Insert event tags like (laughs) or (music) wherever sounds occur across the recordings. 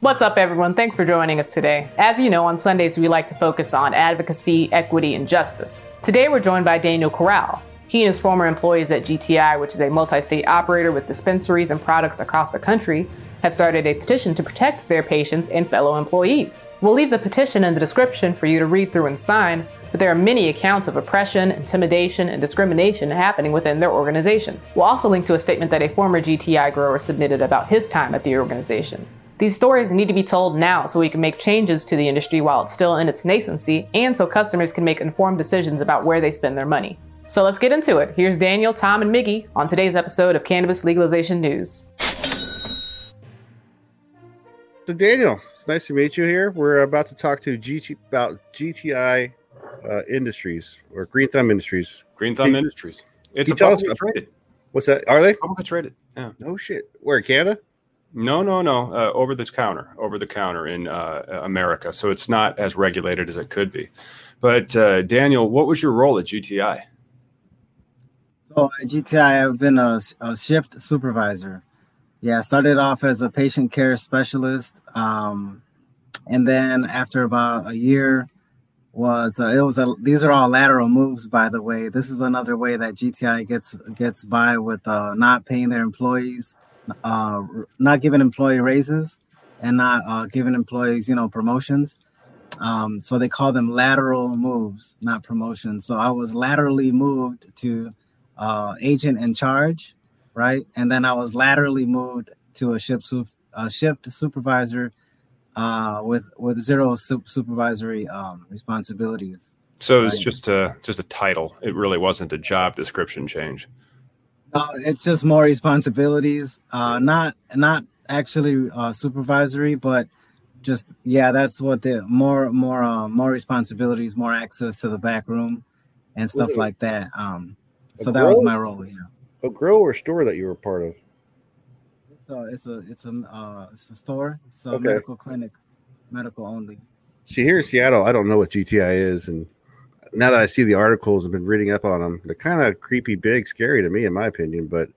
What's up, everyone? Thanks for joining us today. As you know, on Sundays we like to focus on advocacy, equity, and justice. Today we're joined by Daniel Corral. He and his former employees at GTI, which is a multi state operator with dispensaries and products across the country, have started a petition to protect their patients and fellow employees. We'll leave the petition in the description for you to read through and sign, but there are many accounts of oppression, intimidation, and discrimination happening within their organization. We'll also link to a statement that a former GTI grower submitted about his time at the organization. These stories need to be told now so we can make changes to the industry while it's still in its nascency and so customers can make informed decisions about where they spend their money. So let's get into it. Here's Daniel, Tom, and Miggy on today's episode of Cannabis Legalization News. So, Daniel, it's nice to meet you here. We're about to talk to GT about GTI uh, Industries or Green Thumb Industries. Green Thumb hey, Industries. It's a publicly traded. What's that? Are they publicly traded? Yeah. No shit. Where Canada? No, no, no. Uh, over the counter, over the counter in uh, America. So it's not as regulated as it could be. But uh, Daniel, what was your role at GTI? So at GTI, I've been a, a shift supervisor. Yeah, I started off as a patient care specialist, um, and then after about a year, was uh, it was a these are all lateral moves by the way this is another way that gti gets gets by with uh, not paying their employees uh, not giving employee raises and not uh, giving employees, you know, promotions. Um, so they call them lateral moves, not promotions. So I was laterally moved to uh, agent in charge, right? And then I was laterally moved to a ship su- a shift supervisor uh, with with zero su- supervisory um, responsibilities. So it's right? just a just a title. It really wasn't a job description change. Uh, it's just more responsibilities. Uh, not not actually uh, supervisory, but just yeah, that's what the more more uh, more responsibilities, more access to the back room, and stuff Wait, like that. Um, so that was my role. Yeah. A grow or store that you were part of. It's a it's a it's a uh, it's a store. It's a okay. medical clinic, medical only. See here in Seattle, I don't know what GTI is, and now that I see the articles and been reading up on them, they're kind of creepy, big, scary to me, in my opinion. But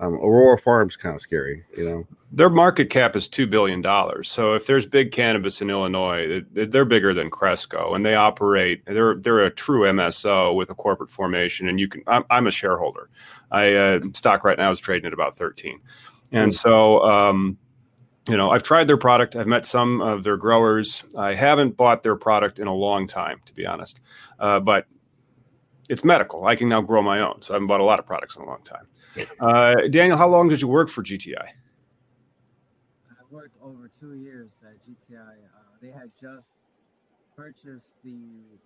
um, Aurora Farms kind of scary, you know. Their market cap is two billion dollars. So if there's big cannabis in Illinois, they're bigger than Cresco, and they operate. They're they're a true MSO with a corporate formation, and you can. I'm, I'm a shareholder. I uh, stock right now is trading at about thirteen, and so. Um, you know, I've tried their product. I've met some of their growers. I haven't bought their product in a long time, to be honest. Uh, but it's medical. I can now grow my own. So I haven't bought a lot of products in a long time. Uh, Daniel, how long did you work for GTI? I worked over two years at GTI. Uh, they had just purchased the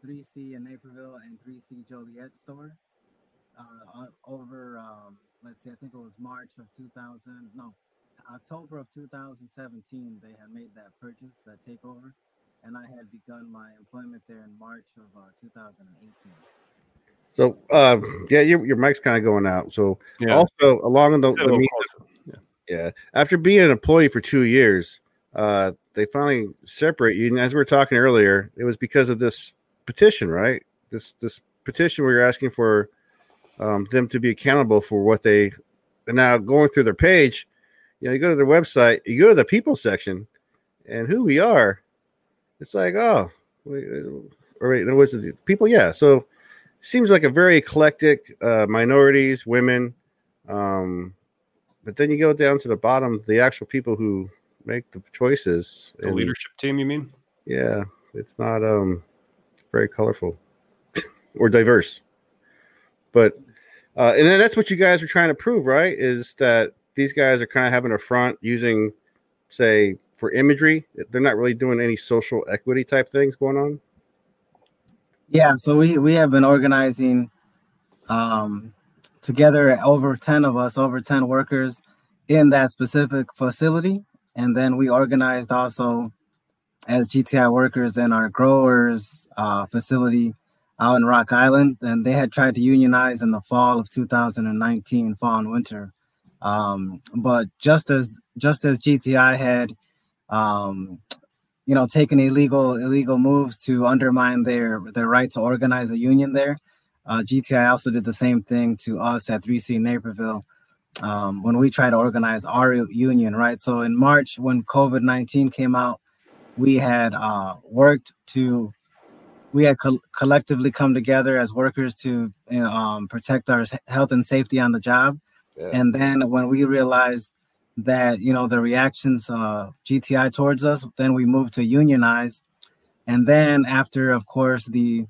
3C in Naperville and 3C Joliet store uh, over, um, let's see, I think it was March of 2000. No, October of 2017, they had made that purchase, that takeover, and I had begun my employment there in March of uh, 2018. So, uh, yeah, your, your mic's kind of going out. So, yeah. also along the, the mean, yeah. yeah, after being an employee for two years, uh, they finally separate you. And as we were talking earlier, it was because of this petition, right? This this petition where you're asking for um, them to be accountable for what they. And now going through their page, you know, you go to their website, you go to the people section, and who we are, it's like, oh, wait, or wait, no, was it people? Yeah, so seems like a very eclectic uh, minorities, women, um, but then you go down to the bottom, the actual people who make the choices. The and, leadership team, you mean? Yeah, it's not um very colorful (laughs) or diverse. But uh, and then that's what you guys are trying to prove, right? Is that these guys are kind of having a front using, say, for imagery. They're not really doing any social equity type things going on. Yeah, so we we have been organizing um, together over 10 of us, over 10 workers in that specific facility. And then we organized also as GTI workers in our growers uh, facility out in Rock Island. And they had tried to unionize in the fall of 2019, fall and winter. Um, but just as just as GTI had, um, you know, taken illegal illegal moves to undermine their their right to organize a union there, uh, GTI also did the same thing to us at 3C Naperville um, when we tried to organize our union, right? So in March, when COVID 19 came out, we had uh, worked to, we had co- collectively come together as workers to um, protect our health and safety on the job. And then when we realized that, you know, the reactions uh, GTI towards us, then we moved to unionize. And then after, of course, the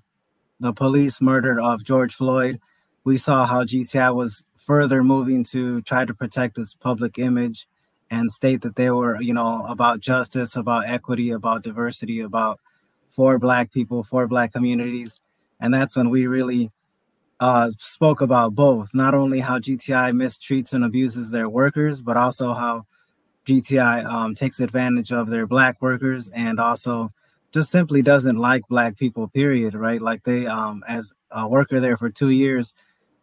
the police murder of George Floyd, we saw how GTI was further moving to try to protect its public image and state that they were, you know, about justice, about equity, about diversity, about for Black people, for Black communities. And that's when we really uh, spoke about both, not only how GTI mistreats and abuses their workers, but also how GTI um, takes advantage of their Black workers and also just simply doesn't like black people period right? Like they um as a worker there for two years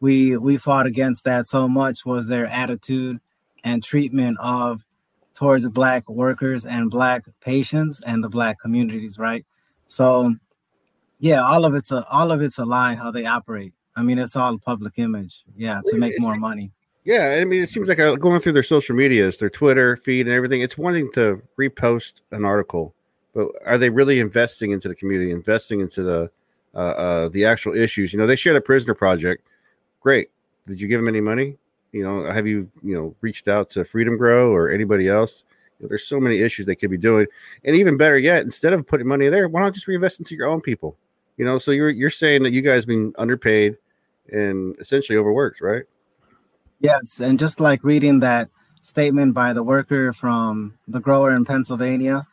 we we fought against that so much was their attitude and treatment of towards black workers and black patients and the black communities right? So yeah all of it's a all of it's a lie how they operate i mean it's all public image yeah to make more money yeah i mean it seems like uh, going through their social medias their twitter feed and everything it's wanting to repost an article but are they really investing into the community, investing into the uh, uh, the actual issues? You know, they shared a prisoner project. Great. Did you give them any money? You know, have you you know reached out to Freedom Grow or anybody else? You know, there's so many issues they could be doing, and even better yet, instead of putting money there, why not just reinvest into your own people? You know, so you're you're saying that you guys been underpaid and essentially overworked, right? Yes, and just like reading that statement by the worker from the grower in Pennsylvania,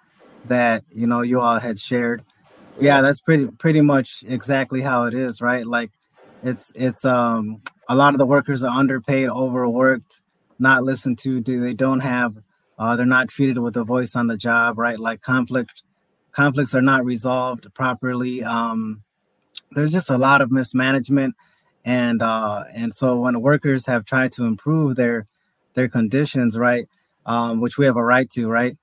that you know you all had shared yeah that's pretty pretty much exactly how it is right? Like it's it's um a lot of the workers are underpaid overworked not listened to do they don't have uh, they're not treated with a voice on the job right? Like conflict conflicts are not resolved properly um there's just a lot of mismanagement and uh and so when workers have tried to improve their their conditions right um which we have a right to right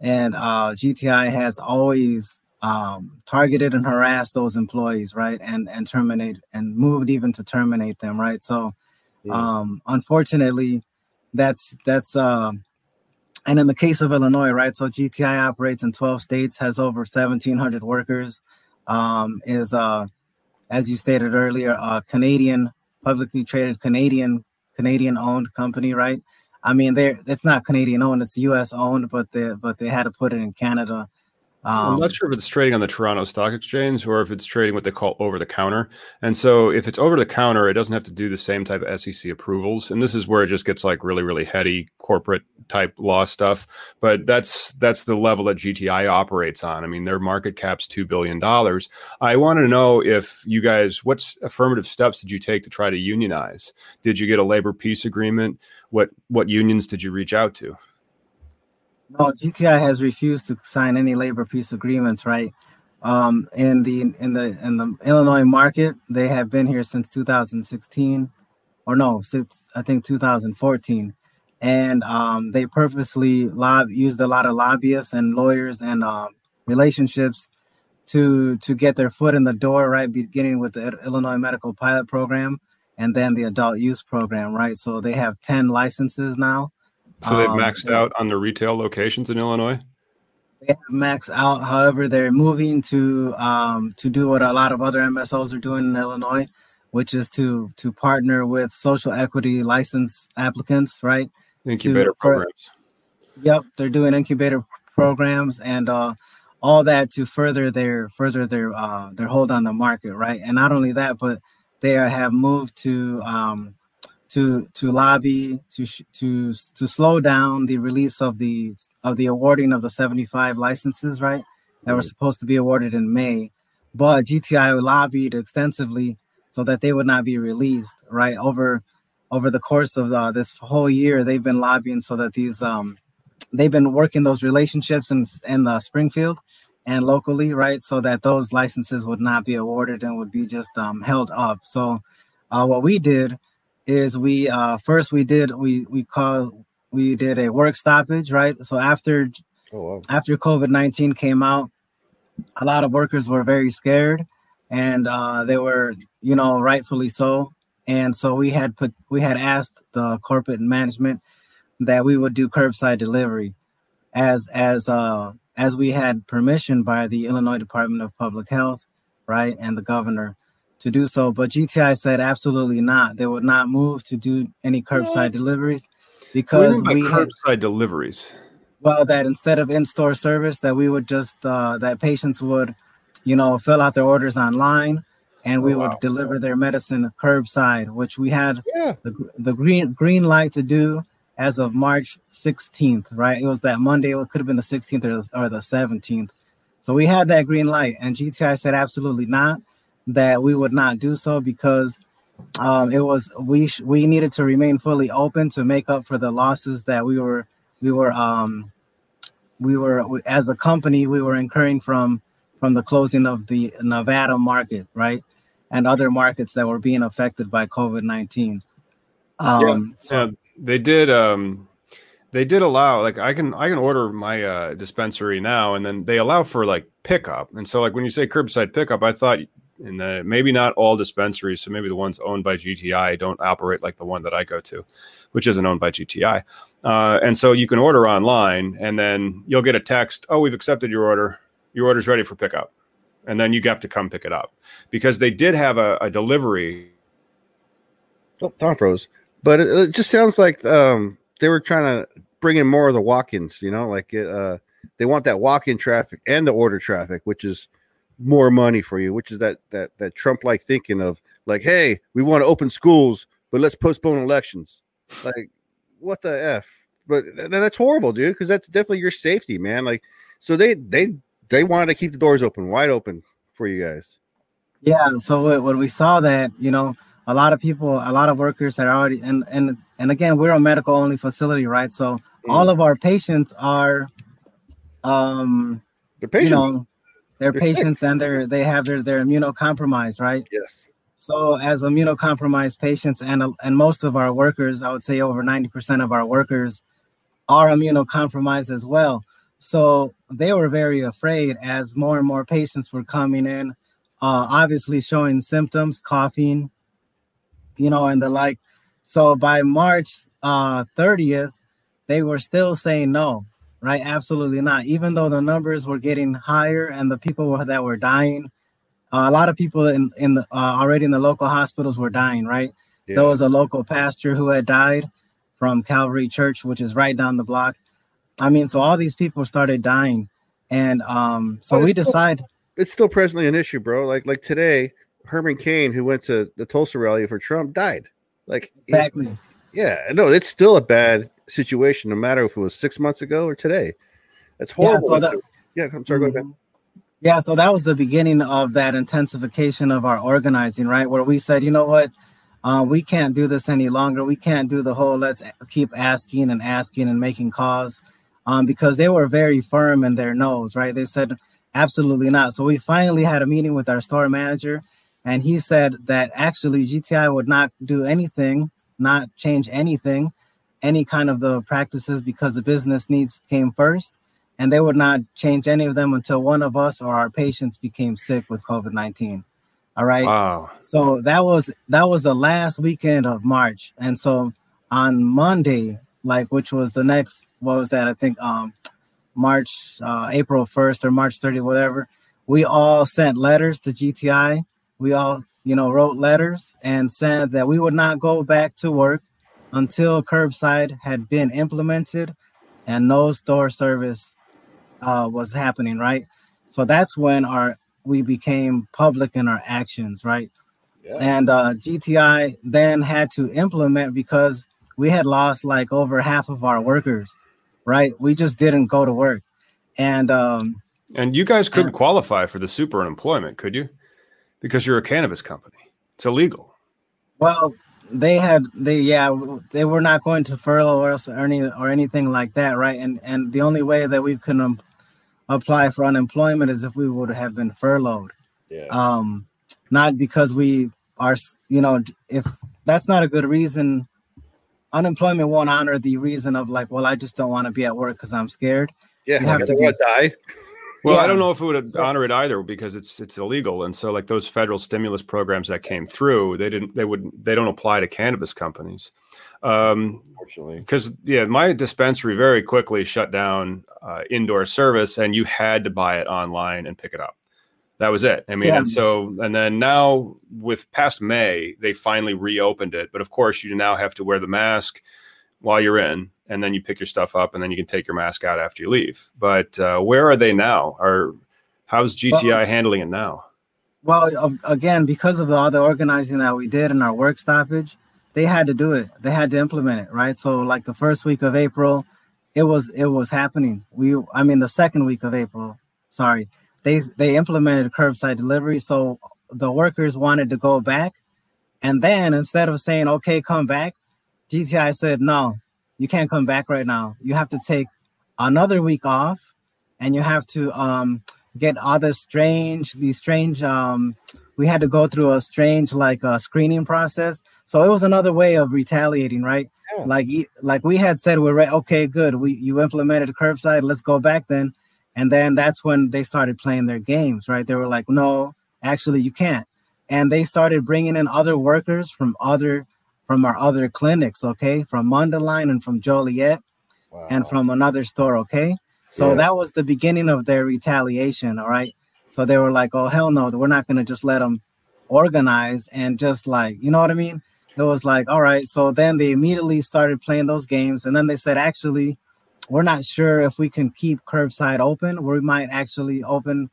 and uh, GTI has always um, targeted and harassed those employees, right, and and terminate and moved even to terminate them, right. So, yeah. um, unfortunately, that's that's uh, and in the case of Illinois, right. So GTI operates in 12 states, has over 1,700 workers, um, is uh, as you stated earlier, a Canadian publicly traded Canadian Canadian owned company, right. I mean, they're it's not Canadian owned; it's U.S. owned, but they but they had to put it in Canada. Um, I'm not sure if it's trading on the Toronto Stock Exchange or if it's trading what they call over the counter. And so, if it's over the counter, it doesn't have to do the same type of SEC approvals. And this is where it just gets like really, really heady corporate type law stuff. But that's that's the level that GTI operates on. I mean, their market cap's two billion dollars. I want to know if you guys, what affirmative steps did you take to try to unionize? Did you get a labor peace agreement? What what unions did you reach out to? No, GTI has refused to sign any labor peace agreements. Right, um, in the in the in the Illinois market, they have been here since 2016, or no, since I think 2014, and um, they purposely lob- used a lot of lobbyists and lawyers and uh, relationships to to get their foot in the door, right? Beginning with the Illinois Medical Pilot Program and then the Adult Use Program, right? So they have ten licenses now. So they've um, maxed out on the retail locations in Illinois. They have maxed out. However, they're moving to um, to do what a lot of other MSOs are doing in Illinois, which is to to partner with social equity license applicants, right? Incubator to, programs. Yep, they're doing incubator programs and uh, all that to further their further their uh, their hold on the market, right? And not only that, but they have moved to um, to to lobby to to to slow down the release of the of the awarding of the 75 licenses, right? That were supposed to be awarded in May, but GTI lobbied extensively so that they would not be released, right? Over over the course of uh, this whole year, they've been lobbying so that these um, they've been working those relationships in in the Springfield and locally, right, so that those licenses would not be awarded and would be just um, held up. So, uh, what we did is we uh, first we did we we call we did a work stoppage, right? So after oh, wow. after COVID nineteen came out, a lot of workers were very scared, and uh, they were, you know, rightfully so. And so we had put we had asked the corporate management that we would do curbside delivery as as uh as we had permission by the Illinois Department of Public Health, right, and the governor to do so. But GTI said absolutely not. They would not move to do any curbside what? deliveries because we curbside had, deliveries. Well, that instead of in-store service, that we would just uh, that patients would, you know, fill out their orders online, and we oh, would wow. deliver their medicine curbside, which we had yeah. the, the green green light to do as of March 16th. Right, it was that Monday. It could have been the 16th or, or the 17th. So we had that green light, and GTI said absolutely not that we would not do so because um, it was we sh- we needed to remain fully open to make up for the losses that we were we were um, we were as a company we were incurring from from the closing of the Nevada market, right, and other markets that were being affected by COVID nineteen. Um, yeah, so yeah, they did. Um, they did allow like I can I can order my uh, dispensary now, and then they allow for like pickup. And so like when you say curbside pickup, I thought and maybe not all dispensaries. So maybe the ones owned by GTI don't operate like the one that I go to, which isn't owned by GTI. Uh, and so you can order online, and then you'll get a text, "Oh, we've accepted your order. Your order's ready for pickup." And then you have to come pick it up because they did have a, a delivery. Oh, Tom froze. But it, it just sounds like um, they were trying to bring in more of the walk-ins. You know, like it, uh, they want that walk-in traffic and the order traffic, which is more money for you, which is that that that Trump like thinking of like, hey, we want to open schools, but let's postpone elections. Like, what the f? But that's horrible, dude, because that's definitely your safety, man. Like, so they they they wanted to keep the doors open, wide open for you guys. Yeah. So when we saw that, you know, a lot of people, a lot of workers are already, and and and again, we're a medical only facility, right? So mm. all of our patients are, um, the patients. You know, their patients and their they have their their immunocompromised, right? Yes. So as immunocompromised patients and and most of our workers, I would say over 90% of our workers are immunocompromised as well. So they were very afraid as more and more patients were coming in, uh, obviously showing symptoms, coughing, you know, and the like. So by March uh, 30th, they were still saying no right? Absolutely not. Even though the numbers were getting higher and the people that were dying, uh, a lot of people in in the, uh, already in the local hospitals were dying, right? Yeah. There was a local pastor who had died from Calvary Church, which is right down the block. I mean, so all these people started dying, and um, so we decided it's still presently an issue, bro. Like like today, Herman Cain, who went to the Tulsa rally for Trump, died. Like exactly. yeah, no, it's still a bad situation, no matter if it was six months ago or today. That's horrible. Yeah, so that, yeah I'm sorry, go ahead. Mm-hmm. Yeah, so that was the beginning of that intensification of our organizing, right? Where we said, you know what, uh, we can't do this any longer. We can't do the whole let's keep asking and asking and making calls um, because they were very firm in their nose, right? They said, absolutely not. So we finally had a meeting with our store manager, and he said that actually GTI would not do anything, not change anything any kind of the practices because the business needs came first and they would not change any of them until one of us or our patients became sick with covid-19 all right? Wow. so that was that was the last weekend of march. And so on monday like which was the next what was that? I think um march uh april 1st or march 30 whatever we all sent letters to gti we all you know wrote letters and said that we would not go back to work until curbside had been implemented and no store service uh, was happening right so that's when our we became public in our actions right Yeah. and uh, GTI then had to implement because we had lost like over half of our workers, right? We just didn't go to work, and um, And you guys couldn't qualify for the super unemployment, could you? Because you're a cannabis company. It's illegal. well, they had they yeah they were not going to furlough us or any or anything like that, right? And and the only way that we could um, apply for unemployment is if we would have been furloughed. Yeah. um not because we are you know if that's not a good reason unemployment won't honor the reason of like well i just don't want to be at work because i'm scared yeah. you have to I don't want to die. Well, I don't know if it would honor it either because it's it's illegal. And so like those federal stimulus programs that came through, they didn't they would they don't apply to cannabis companies. Um because yeah, my dispensary very quickly shut down uh, indoor service and you had to buy it online and pick it up. That was it. I mean, Yeah. and so and then now with past May, they finally reopened it. But of course, you now have to wear the mask while you're in, and then you pick your stuff up, and then you can take your mask out after you leave. But uh, where are they now? Are how's GTI Well- handling it now? well again because of all the organizing that we did in our work stoppage they had to do it they had to implement it right so like the first week of april it was it was happening we i mean the second week of april sorry they they implemented curbside delivery so the workers wanted to go back and then instead of saying okay come back gti said no you can't come back right now. You have to take another week off and you have to um get all this strange these strange um we had to go through a strange like uh, screening process. So it was another way of retaliating right? Yeah. like like we had said we're right okay good. We you implemented curbside let's go back then. And then that's when they started playing their games right? They were like no actually you can't. And they started bringing in other workers from other from our other clinics okay from Mundelein and from Joliet Wow. and from another store. Okay. So Yeah. that was the beginning of their retaliation. All right. So they were like, oh, hell no, we're not going to just let them organize and just like, you know what I mean? It was like, all right. So then they immediately started playing those games. And then they said, actually, we're not sure if we can keep curbside open. We might actually open,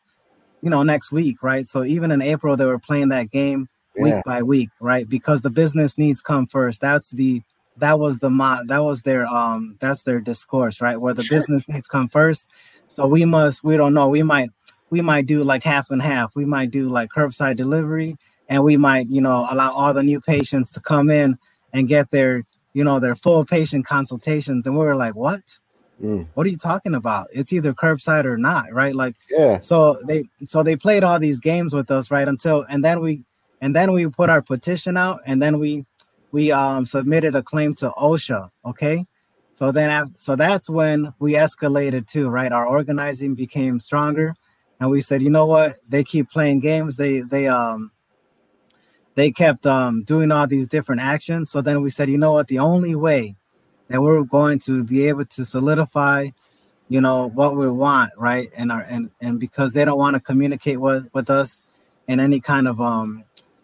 you know, next week. Right. So even in April, they were playing that game week Yeah. by week, right? Because the business needs come first. That's the that was the mo- that was their um that's their discourse, right? Where the Sure. business needs come first. So we must we don't know. We might we might do like half and half. We might do like curbside delivery and we might, you know, allow all the new patients to come in and get their, you know, their full patient consultations. And we were like, what? Mm. What are you talking about? It's either curbside or not, right? Like Yeah. so they so they played all these games with us right until and then we and then we put our petition out and then we we um submitted a claim to osha okay? So then so that's when we escalated too right? Our organizing became stronger and we said you know what? They keep playing games. They they um they kept um doing all these different actions. So then we said you know what? The only way that we're going to be able to solidify you know what we want right and our and and because they don't want to communicate with with us in any kind of um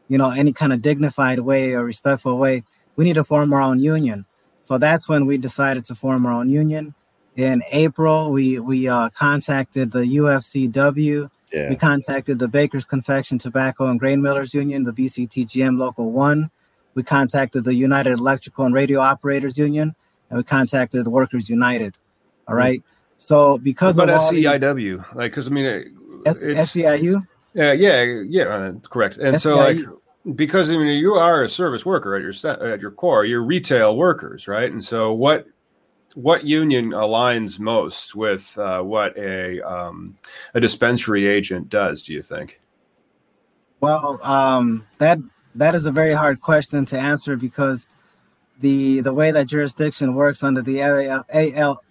you know any kind of dignified way or respectful way we need to form our own union. So that's when we decided to form our own union. In april we we uh, contacted the ufcw Yeah. we contacted the bakers confection tobacco and grain millers union the bctgm local 1 we contacted the united electrical and radio operators union and we contacted the workers united all right? So because What of about all these- Like, because I mean, it- S- it's SEIU? Yeah, yeah, yeah, uh, correct. And so, like, because I mean, you are a service worker at your at your core. You're retail workers, right? And so, what what union aligns most with uh, what a um, a dispensary agent does? Do you think? Well, um, that that is a very hard question to answer because the the way that jurisdiction works under the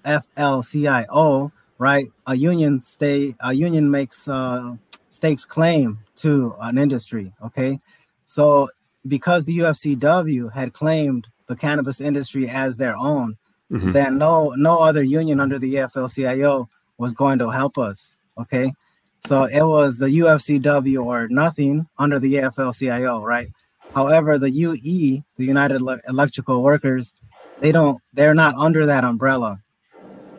AFL-CIO, right? A union stay a union makes uh, stakes claim to an industry. Okay, so because the UFCW had claimed the cannabis industry as their own, mm-hmm. then no no other union under the AFL-CIO was going to help us. Okay, so it was the UFCW or nothing under the AFL-CIO, right? However, the UE, the United Electrical Workers, they don't they're not under that umbrella,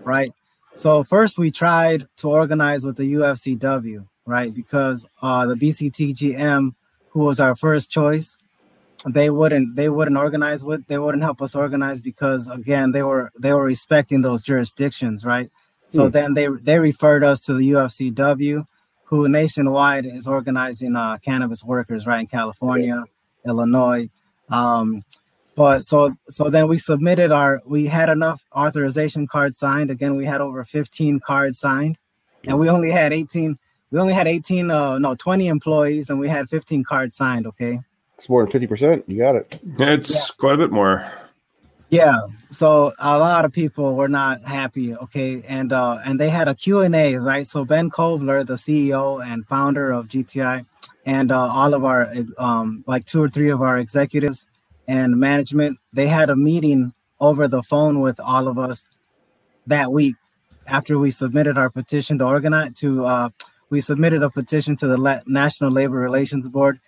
right? So first we tried to organize with the UFCW, right? Because uh, the BCTGM, who was our first choice, they wouldn't they wouldn't organize with they wouldn't help us organize because again they were they were respecting those jurisdictions, right? So mm. then they they referred us to the UFCW, who nationwide is organizing uh, cannabis workers right in California, Illinois. Um, but so so then we submitted our we had enough authorization cards signed. Again, we had over 15 cards signed, and we only had 18. We only had 18, uh, no, 20 employees, and we had 15 cards signed. Okay, it's more than 50 percent. You got it. It's yeah. quite a bit more. Yeah. So a lot of people were not happy. Okay, and uh, and they had a Q and A, right? So Ben Kovler, the CEO and founder of GTI, and uh, all of our um, like two or three of our executives and management they had a meeting over the phone with all of us that week after we submitted our petition to organize to uh, we submitted a petition to the La- national labor relations board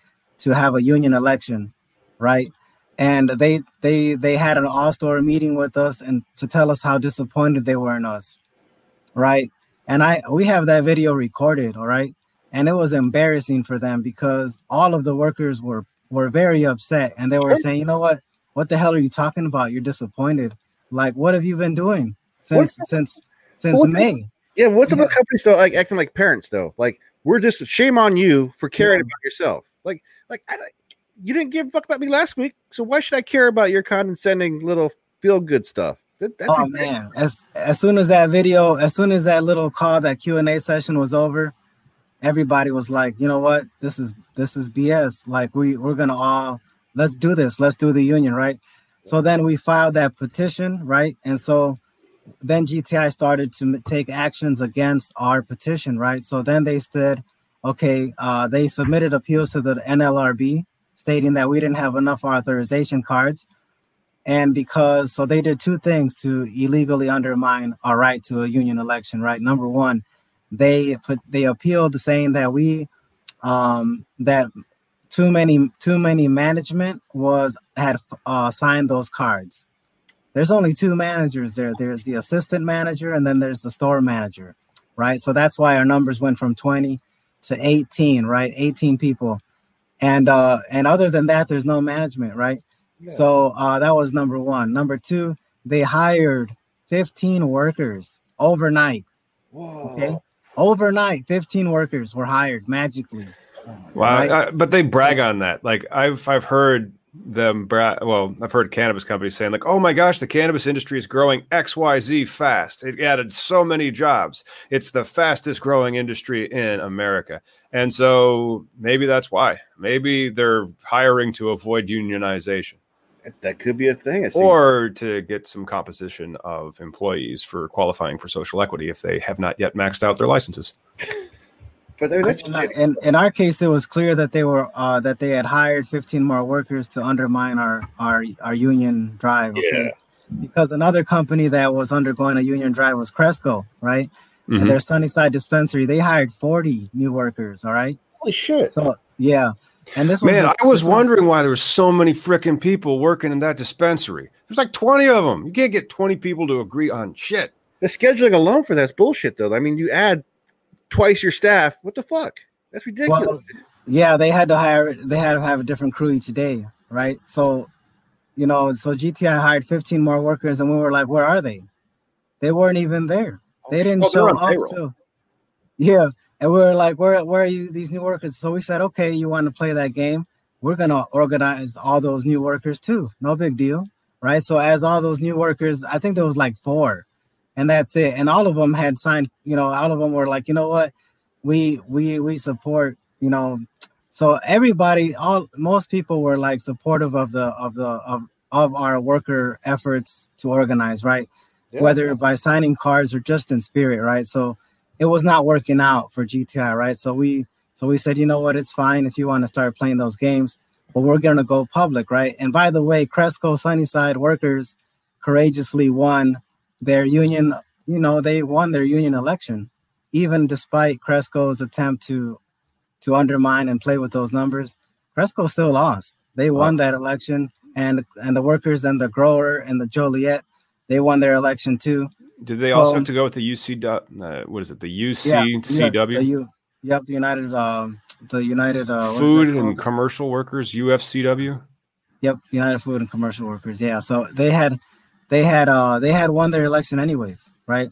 to have a union election right and they they they had an all-star meeting with us and to tell us how disappointed they were in us right and i we have that video recorded all right and it was embarrassing for them because all of the workers were were very upset and they were saying, "You know what? What the hell are you talking about? You're disappointed. Like, what have you been doing since since since May?" Yeah, what's yeah. about companies though, like acting like parents though? Like, we're just shame on you for caring yeah. about yourself. Like, like I, you didn't give a fuck about me last week, so why should I care about your condescending little feel good stuff? That, oh man! As as soon as that video, as soon as that little call, that Q and A session was over, everybody was like, you know what, this is this is BS. Like we we're gonna all let's do this, let's do the union, right? So then we filed that petition, right? And so then GTI started to take actions against our petition, right? So then they said, okay, uh, they submitted appeals to the NLRB stating that we didn't have enough authorization cards. And because, so they did two things to illegally undermine our right to a union election, right? Number one, they put they appealed saying that we um that too many too many management was had uh, signed those cards. There's only two managers there. There's the assistant manager and then there's the store manager, right? So that's why our numbers went from 20 to 18, right? 18 people. And uh and other than that there's no management, right? Yeah. So uh that was number 1. Number 2, they hired 15 workers overnight. Whoa. Okay? Overnight, 15 workers were hired magically. Wow, right? I, but they brag on that. Like I've I've heard them well, I've heard cannabis companies saying like, "Oh my gosh, the cannabis industry is growing XYZ fast. It added so many jobs. It's the fastest growing industry in America." And so maybe that's why. Maybe they're hiring to avoid unionization. That could be a thing. Or to get some composition of employees for qualifying for social equity if they have not yet maxed out their licenses. (laughs) but that's in, in our case, it was clear that they were uh, that they had hired 15 more workers to undermine our our our union drive. Okay? Yeah. Because another company that was undergoing a union drive was Cresco, right? Mm-hmm. And their Sunnyside dispensary, they hired 40 new workers. All right. Holy shit. So yeah. And this was man, a, I was wondering why there were so many freaking people working in that dispensary. There's like 20 of them. You can't get 20 people to agree on shit. The scheduling alone for that's bullshit, though. I mean, you add twice your staff. What the fuck? That's ridiculous. Well, yeah, they had to hire. They had to have a different crew each day, right? So, you know, so GTI hired 15 more workers, and we were like, "Where are they?" They weren't even there. Oh, they oh, didn't oh, show up. To, yeah, and we were like, where, where are you, these new workers? So we said, okay, you want to play that game? We're to organize all those new workers too. No big deal. Right. So as all those new workers, I think there was like four and that's it. And all of them had signed, you know, all of them were like, you know what? We, we, we support, you know, so everybody, all, most people were like supportive of the, of the, of, of our worker efforts to organize, right? Yeah. Whether by signing cards or just in spirit, right? So it was not working out for GTI, right? So we so we said, you know what, it's fine if you want to start playing those games, but we're gonna go public, right? And by the way, Cresco Sunnyside workers courageously won their union, you know, they won their union election, even despite Cresco's attempt to to undermine and play with those numbers. Cresco still lost. They won that election, and and the workers and the grower and the Joliet, they won their election too. Did they so, also have to go with the UC? Uh, what is it? The UCCW? Yeah, the U, yep, the United, um, the United uh, Food and Commercial Workers UFCW. Yep, United Food and Commercial Workers. Yeah, so they had, they had, uh, they had won their election anyways, right?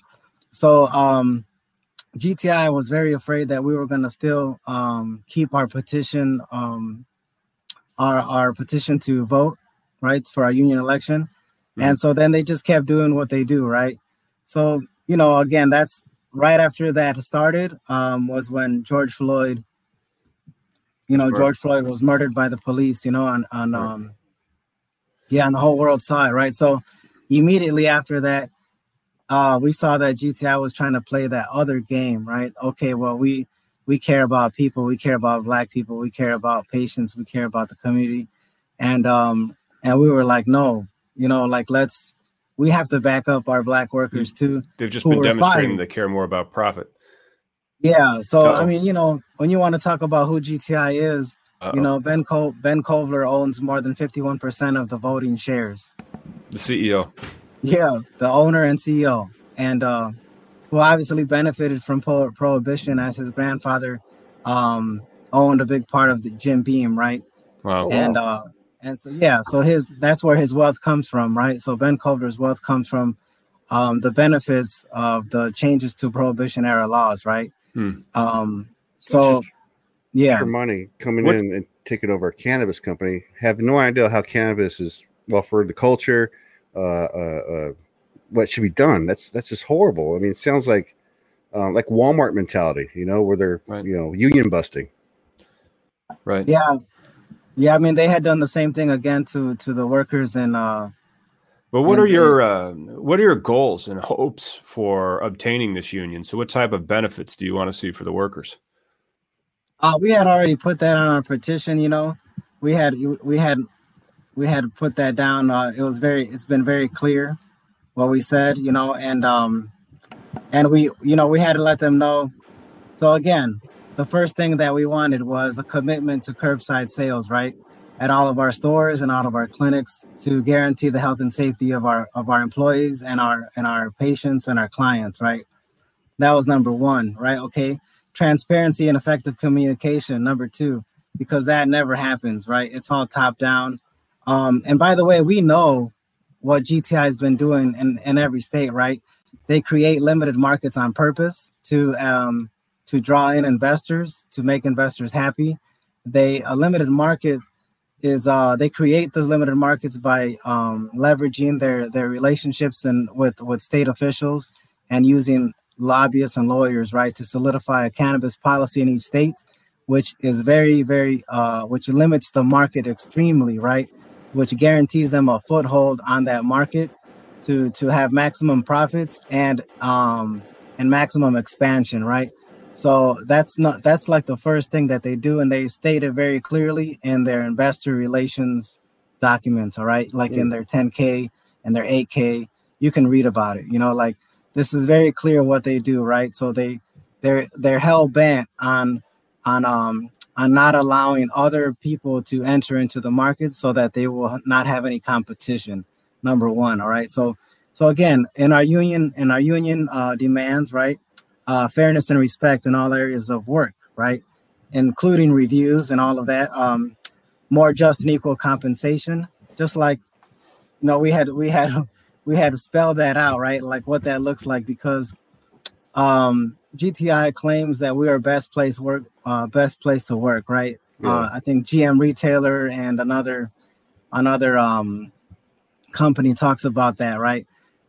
So, um, GTI was very afraid that we were going to still um, keep our petition, um, our our petition to vote, right, for our union election, mm-hmm. and so then they just kept doing what they do, right. So you know, again, that's right after that started um, was when George Floyd, you know, right. George Floyd was murdered by the police, you know, on on um, yeah, on the whole world side, right. So immediately after that, uh, we saw that GTI was trying to play that other game, right? Okay, well, we we care about people, we care about black people, we care about patients, we care about the community, and um, and we were like, no, you know, like let's we have to back up our black workers too. They've just been demonstrating they care more about profit. Yeah, so Uh-oh. I mean, you know, when you want to talk about who GTI is, Uh-oh. you know, Ben Col- Ben Kovler owns more than fifty one percent of the voting shares. The CEO. Yeah, the owner and CEO, and uh, who obviously benefited from pro- prohibition as his grandfather um, owned a big part of the Jim Beam, right? Wow. And uh, and so yeah, so his that's where his wealth comes from, right? So Ben Kovler's wealth comes from um, the benefits of the changes to prohibition era laws, right? Hmm. Um, so yeah, for money coming what? in and taking over a cannabis company, have no idea how cannabis is well for the culture uh, uh, uh, what should be done. That's that's just horrible. I mean, it sounds like um, like Walmart mentality, you know, where they're right. you know union busting. Right. Yeah. Yeah. I mean, they had done the same thing again to to the workers and. uh but what are your uh, what are your goals and hopes for obtaining this union? So, what type of benefits do you want to see for the workers? Uh, we had already put that on our petition. You know, we had we had we had put that down. Uh, it was very, it's been very clear what we said, you know, and um, and we, you know, we had to let them know. So again, the first thing that we wanted was a commitment to curbside sales, right, at all of our stores and all of our clinics to guarantee the health and safety of our of our employees and our and our patients and our clients, right. That was number one, right? Okay, transparency and effective communication. Number two, because that never happens, right? It's all top down um, and by the way, we know what GTI has been doing in, in every state, right? They create limited markets on purpose to um, to draw in investors, to make investors happy. They a limited market is uh, they create those limited markets by um, leveraging their their relationships and with with state officials and using lobbyists and lawyers, right, to solidify a cannabis policy in each state, which is very very uh, which limits the market extremely, right? which guarantees them a foothold on that market to to have maximum profits and um and maximum expansion, right? So that's not that's like the first thing that they do, and they state it very clearly in their investor relations documents. All right, like in their 10K and their 8K, you can read about it. You know, like this is very clear what they do, right? So they they're they're hell bent on on um on not allowing other people to enter into the market so that they will not have any competition number one all right? So so again in our union in our union uh, demands right uh, fairness and respect in all areas of work right? Including reviews and all of that um, more just and equal compensation. Just like you know we had we had we had to spell that out right like what that looks like because um GTI claims that we are best place work, uh, best place to work, right? Yeah. Uh, I think GM Retailer and another another um, company talks about that, right?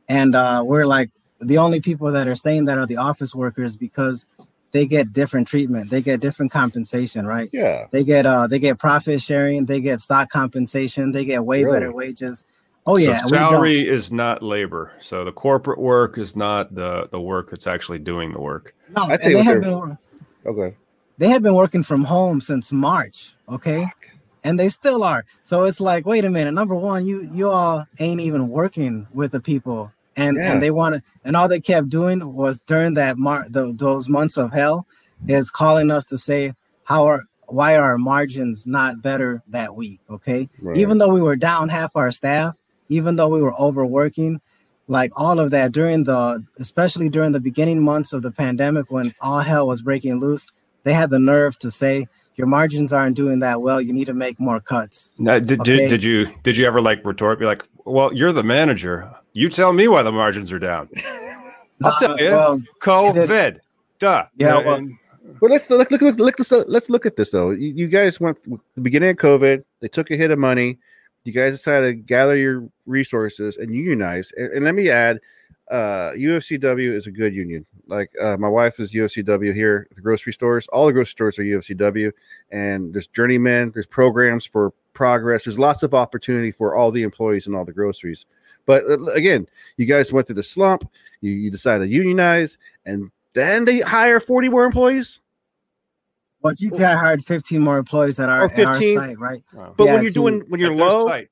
And uh, we're like the only people that are saying that are the office workers because they get different treatment, they get different compensation, right? Yeah, they get uh they get profit sharing, they get stock compensation, they get way really? better wages. Oh yeah, so salary is not labor. So the corporate work is not the the work that's actually doing the work. No, I they have been, okay. They have been working from home since March. Okay. Fuck. And they still are. So it's like, wait a minute. Number one, you you all ain't even working with the people, and yeah. and they want to, and all they kept doing was during that mar- the, those months of hell, is calling us to say how are why are our margins not better that week? Okay, right. even though we were down half our staff, even though we were overworking, like all of that during the, especially during the beginning months of the pandemic when all hell was breaking loose, they had the nerve to say, your margins aren't doing that well. You need to make more cuts. Now, did, okay? did, did you did you ever like retort? Be like, well, you're the manager. You tell me why the margins are down. (laughs) I'll tell you. Well, COVID. Duh. Yeah. Well, and, well, let's look, look, look, look, let's look at this though. You, you guys went the beginning of COVID. They took a hit of money you guys decided to gather your resources and unionize. And, and let me add, uh, UFCW is a good union. Like uh, my wife is UFCW here at the grocery stores. All the grocery stores are UFCW, and there's journeymen, there's programs for progress. There's lots of opportunity for all the employees in all the groceries. But uh, again, you guys went through the slump. You, you decided to unionize, and then they hire 40 more employees. But GTI hired 15 more employees at our, oh, 15? At our site, right? Wow. But yeah, when you're doing when you're low, site.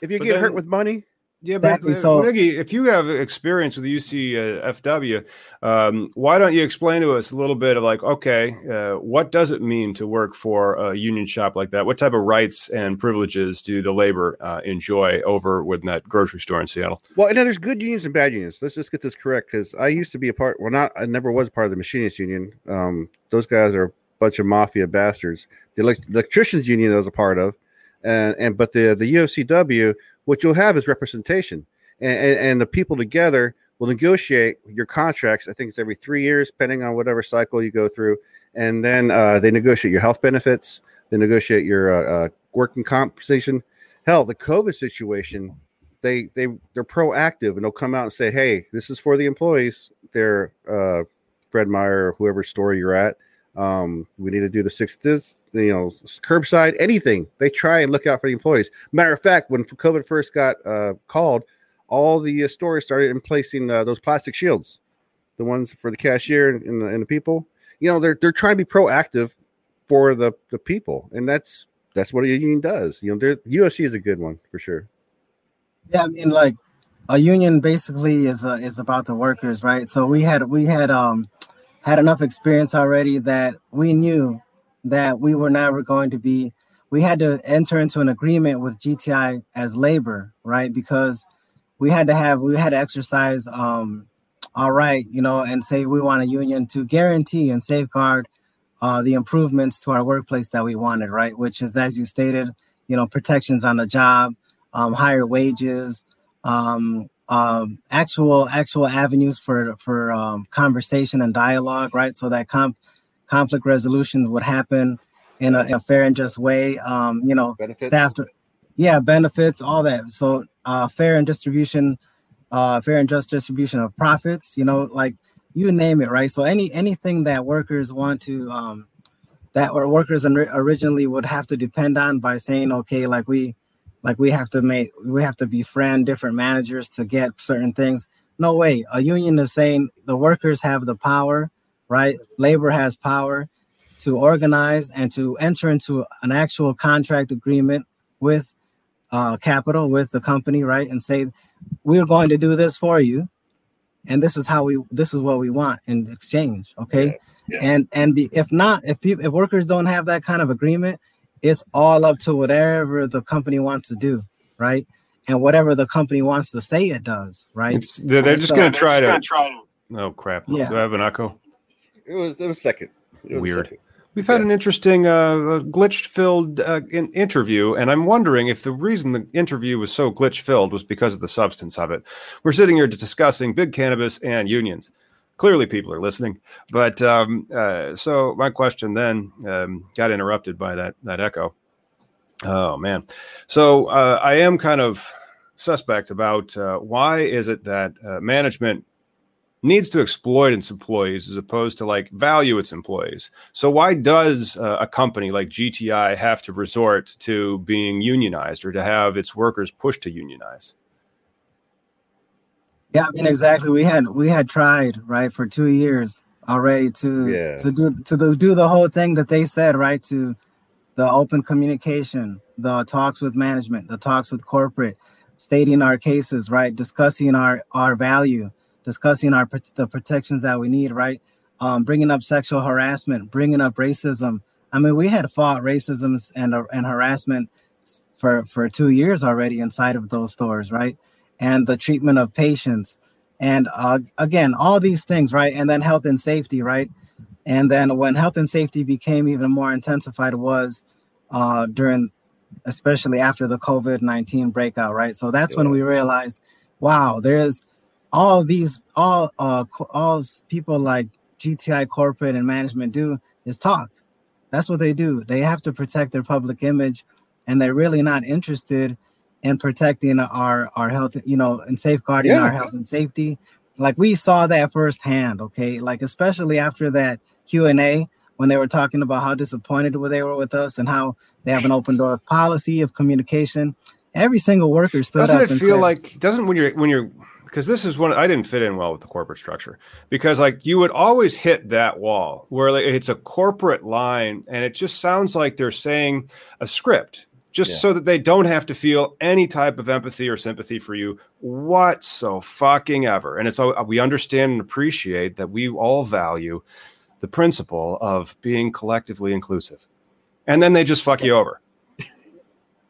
if you but get then, hurt with money, yeah, but exactly. so, Miggy, if you have experience with UCFW, uh, um, why don't you explain to us a little bit of like, okay, uh, what does it mean to work for a union shop like that? What type of rights and privileges do the labor uh, enjoy over with that grocery store in Seattle? Well, and then there's good unions and bad unions. Let's just get this correct because I used to be a part. Well, not I never was part of the machinists union. Um, those guys are bunch of mafia bastards. The elect- electricians union I was a part of, and and but the the UFCW, what you'll have is representation, and, and, and the people together will negotiate your contracts. I think it's every three years, depending on whatever cycle you go through, and then uh, they negotiate your health benefits, they negotiate your uh, uh, working compensation. Hell, the COVID situation, they they they're proactive and they'll come out and say, "Hey, this is for the employees." They're uh, Fred Meyer or whoever store you're at um, we need to do the six this, you know, curbside, anything. They try and look out for the employees. Matter of fact, when COVID first got uh, called, all the uh, stores started in placing uh, those plastic shields, the ones for the cashier and the, and the people. You know, they're they're trying to be proactive for the the people, and that's that's what a union does. You know, the UFC is a good one for sure. Yeah, I mean, like a union basically is uh, is about the workers, right? So we had we had um had enough experience already that we knew that we were never going to be we had to enter into an agreement with GTI as labor, right? Because we had to have we had to exercise um all right, you know, and say we want a union to guarantee and safeguard uh, the improvements to our workplace that we wanted, right? Which is, as you stated, you know, protections on the job, um, higher wages, um, um, actual actual avenues for for um, conversation and dialogue, right? So that com- conflict resolutions would happen in a, in a fair and just way. Um, you know, benefits. staff, yeah, benefits, all that. So uh, fair and distribution, uh, fair and just distribution of profits. You know, like you name it, right? So any anything that workers want to um, that or workers originally would have to depend on by saying, okay, like we like we have to make we have to befriend different managers to get certain things. No way. A union is saying the workers have the power right? Labor has power to organize and to enter into an actual contract agreement with uh, capital with the company right? And say we're going to do this for you and this is how we this is what we want in exchange okay? Yeah, yeah. and and be, if not if people if workers don't have that kind of agreement it's all up to whatever the company wants to do, right? And whatever the company wants to say it does, right? It's, they're, they're just so, going to try to. Try to. Oh crap! Yeah. Do I have an echo? It was. It was second. It was Weird. Second. We've had yeah. an interesting uh, glitch filled uh, in- interview, and I'm wondering if the reason the interview was so glitch filled was because of the substance of it. We're sitting here discussing big cannabis and unions clearly people are listening. But um, uh, so my question then um, got interrupted by that that echo. Oh man, so uh, I am kind of suspect about uh, why is it that uh, management needs to exploit its employees as opposed to like value its employees. So why does uh, a company like GTI have to resort to being unionized or to have its workers pushed to unionize? Yeah, I mean exactly. We had we had tried right for two years already to Yeah. to do to do, do the whole thing that they said right to the open communication, the talks with management, the talks with corporate, stating our cases, right, discussing our our value, discussing our the protections that we need, right, um, bringing up sexual harassment, bringing up racism. I mean, we had fought racism and uh, and harassment for for two years already inside of those stores, right, and the treatment of patients, and uh, again, all these things, right, and then health and safety, right. And then when health and safety became even more intensified was uh, during, especially after the COVID 19 breakout, right? So that's when we realized, wow, there's all these, all, uh, all people like GTI corporate and management do is talk. That's what they do. They have to protect their public image and they're really not interested in protecting our, our health, you know, and safeguarding Yeah. our health and safety. Like we saw that firsthand okay? Like especially after that q&a when they were talking about how disappointed they were with us and how they have an open door policy of communication every single worker stood doesn't up it and feel said, like doesn't when you're when you're because this is one I didn't fit in well with the corporate structure. Because like you would always hit that wall where like, it's a corporate line and it just sounds like they're saying a script just Yeah. so that they don't have to feel any type of empathy or sympathy for you what so fucking ever. And it's all we understand and appreciate that we all value the principle of being collectively inclusive. And then they just fuck you over.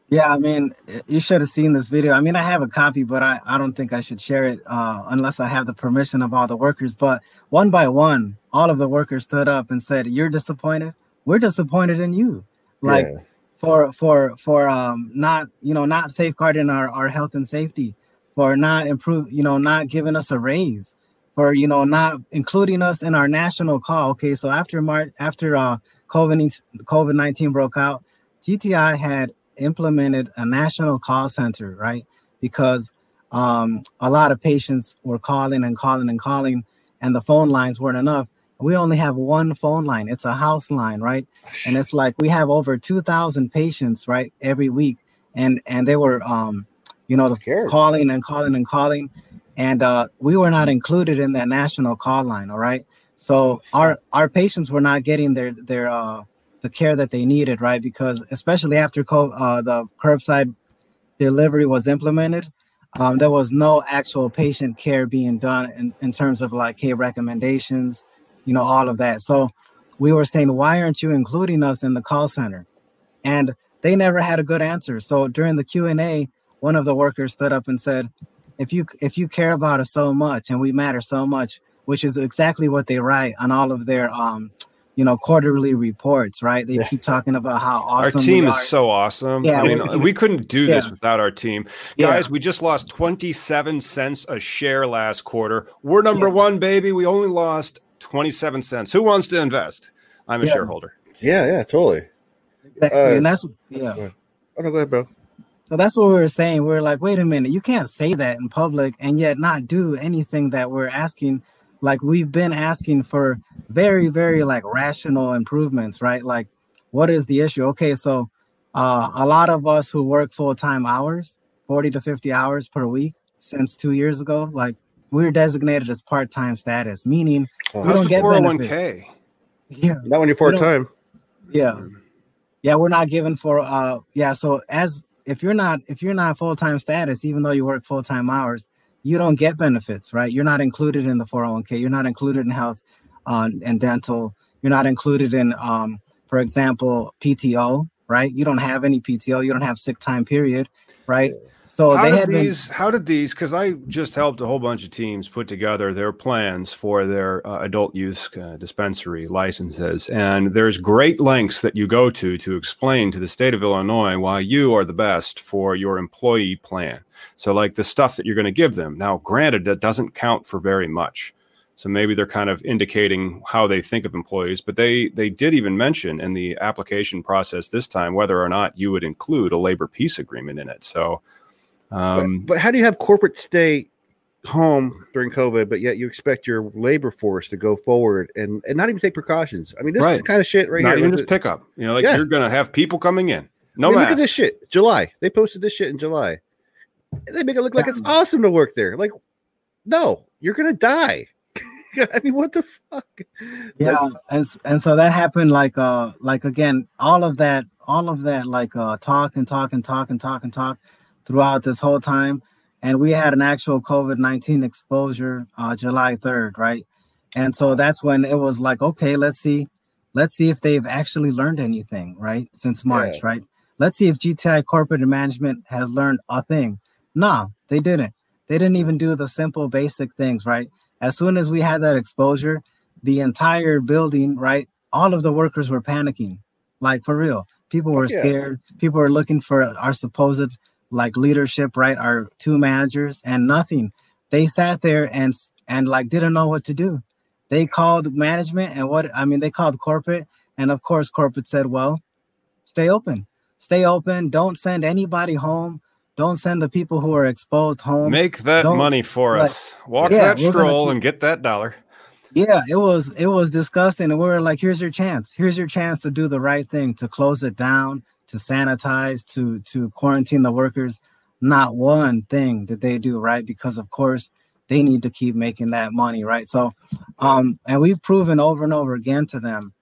Yeah i mean you should have seen this video. I mean i have a copy but i, I don't think i should share it uh, unless i have the permission of all the workers. But one by one all of the workers stood up and said you're disappointed. We're disappointed in you. Like Yeah. For for for um not you know not safeguarding our our health and safety for not improve you know not giving us a raise for you know not including us in our national call. Okay so after march after uh covid covid-19 broke out gti had implemented a national call center right? Because um a lot of patients were calling and calling and calling and the phone lines weren't enough we only have one phone line. It's a house line right? And it's like we have over 2000 patients right every week. And and they were um you know Scared. calling and calling and calling. And uh we were not included in that national call line all right? So our our patients were not getting their their uh the care that they needed right? Because especially after co- uh the curbside delivery was implemented um, there was no actual patient care being done in, in terms of like hey recommendations you know all of that so we were saying why aren't you including us in the call center and they never had a good answer so during the q&a one of the workers stood up and said if you if you care about us so much and we matter so much which is exactly what they write on all of their um you know quarterly reports right they keep talking about how awesome our team is so awesome. Yeah, I mean, we- couldn't do this Yeah. without our team. Yeah. Guys, we just lost 27 cents a share last quarter. We're number Yeah. one, baby. We only lost 27 cents. Who wants to invest? I'm a Yeah. shareholder. Yeah, yeah, totally. Exactly, uh, and that's yeah Oh no, go ahead, bro. So that's what we were saying. We're like, wait a minute, you can't say that in public and yet not do anything that we're asking. Like we've been asking for very, very like rational improvements, right? Like, what is the issue? Okay, so uh, a lot of us who work full time hours, 40 to 50 hours per week since two years ago, like we're designated as part time status, meaning Oh, We don't get 401k? yeah, not when you're part time. yeah. Yeah, we're not given for uh yeah, so as if you're not if you're not full-time status, even though you work full-time hours, you don't get benefits, right? You're not included in the 401k, you're not included in health uh, and dental, you're not included in um for example, PTO, right? You don't have any PTO, you don't have sick time period, right? So how they did had been these? How did these? Because I just helped a whole bunch of teams put together their plans for their uh, adult use uh, dispensary licenses, and there's great lengths that you go to to explain to the state of Illinois why you are the best for your employee plan. So, like the stuff that you're going to give them. Now, granted, that doesn't count for very much. So maybe they're kind of indicating how they think of employees, but they they did even mention in the application process this time whether or not you would include a labor peace agreement in it. So. Um, but, but how do you have corporate stay home during COVID, but yet you expect your labor force to go forward and, and not even take precautions? I mean, this is Right. the kind of shit right not here. even Look just at- pickup. You know, like Yeah. you're gonna have people coming in. No I mean, look at this shit. July. They posted this shit in July. They make it look like it's awesome to work there. Like, no, you're gonna die. (laughs) I mean, what the fuck? Yeah, and and so that happened like uh like again, all of that, all of that like uh talk and talk and talk and talk and talk throughout this whole time. And we had an actual COVID 19 exposure uh July 3rd, right? And so that's when it was like, okay, let's see, let's see if they've actually learned anything, right? Since March, yeah. right? Let's see if GTI corporate management has learned a thing. No, they didn't. They didn't even do the simple basic things, right? As soon as we had that exposure, the entire building, right? All of the workers were panicking, like for real. People were yeah. scared. People were looking for our supposed like leadership, right? Our two managers and nothing. They sat there and and like didn't know what to do. They called management and what I mean, they called corporate, and of course, corporate said, "Well, stay open, stay open. Don't send anybody home. Don't send the people who are exposed home. Make that Don't, money for like, us. Walk yeah, that stroll and get that dollar." Yeah, it was it was disgusting, and we were like, "Here's your chance. Here's your chance to do the right thing, to close it down, to sanitize, to to quarantine the workers." Not one thing did they do right because, of course, they need to keep making that money, right? So, um, and we've proven over and over again to them,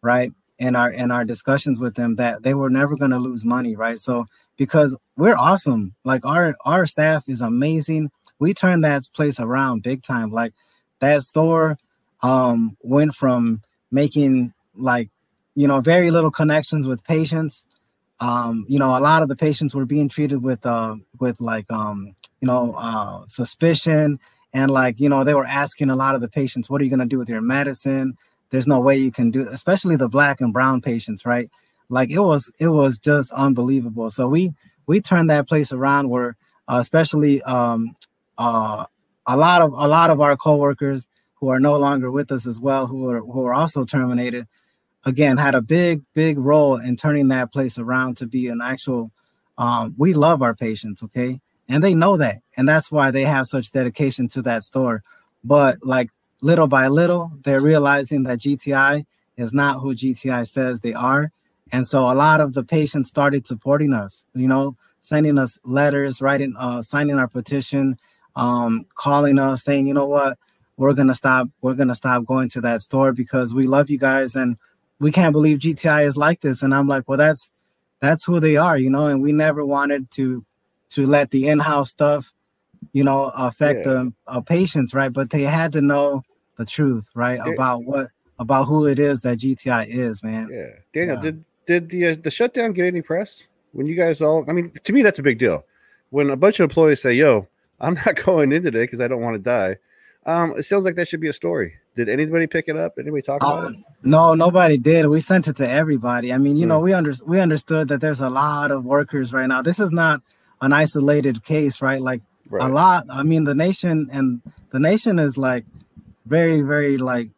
right, in our in our discussions with them that they were never going to lose money, right? So, because we're awesome, like our our staff is amazing. We turned that place around big time. Like that store um, went from making like you know very little connections with patients um, you know, a lot of the patients were being treated with uh, with like um, you know uh, suspicion and like you know they were asking a lot of the patients, "What are you going to do with your medicine?" There's no way you can do, especially the black and brown patients, right? Like it was it was just unbelievable. So we we turned that place around where, uh, especially um, uh, a lot of a lot of our coworkers who are no longer with us as well, who are who are also terminated again had a big big role in turning that place around to be an actual um, we love our patients okay? And they know that and that's why they have such dedication to that store. But like little by little they're realizing that gti is not who gti says they are. And so a lot of the patients started supporting us you know sending us letters writing uh, signing our petition um, calling us saying you know what? We're gonna stop we're gonna stop going to that store because we love you guys and we can't believe GTI is like this. And I'm like, well, that's that's who they are, you know. And we never wanted to to let the in-house stuff, you know, affect yeah. the uh, patients, right? But they had to know the truth, right, about what about who it is that GTI is, man. Yeah, Daniel, yeah. did did the uh, the shutdown get any press when you guys all? I mean, to me, that's a big deal. When a bunch of employees say, "Yo, I'm not (laughs) going in today because I don't want to die," um, it sounds like that should be a story. Did anybody pick it up? Anybody talk about it? No, nobody did. We sent it to everybody. I mean, you mm. know, hmm. we under we understood that there's a lot of workers right now. This is not an isolated case, right? Like right. a lot. I mean, the nation and the nation is like very, very like.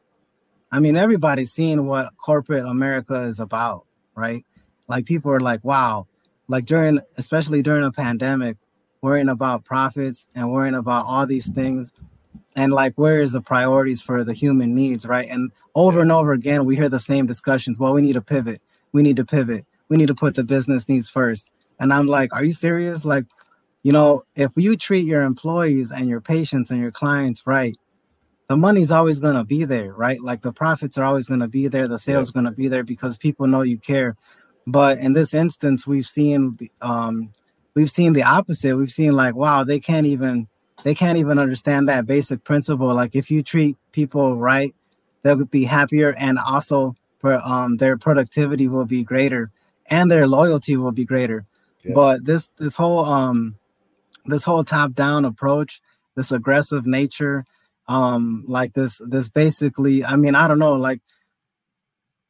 I mean, everybody's seeing what corporate America is about, right? Like people are like, wow, like during, especially during a pandemic, worrying about profits and worrying about all these things and like where is the priorities for the human needs right? And over and over again we hear the same discussions. Well we need to pivot. We need to pivot. We need to put the business needs first. And i'm like are you serious? Like you know if you treat your employees and your patients and your clients right the money's always going to be there right? Like the profits are always going to be there. The sales yeah. going to be there because people know you care. But in this instance we've seen um we've seen the opposite. We've seen like wow they can't even they can't even understand that basic principle. Like if you treat people right, they'll be happier and also for um their productivity will be greater and their loyalty will be greater. Yeah. But this this whole um this whole top down approach, this aggressive nature, um like this this basically, I mean, I don't know, like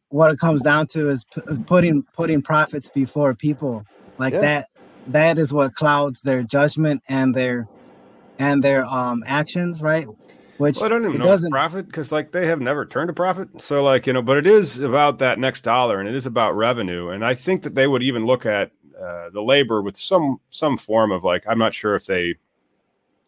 what it comes down to is p- putting putting profits before people. Like yeah. that that is what clouds their judgment and their and their um actions, right? Which well, I don't even know doesn't profit because like they have never turned a profit. So like you know, but it is about that next dollar and it is about revenue. And I think that they would even look at uh, the labor with some some form of like I'm not sure if they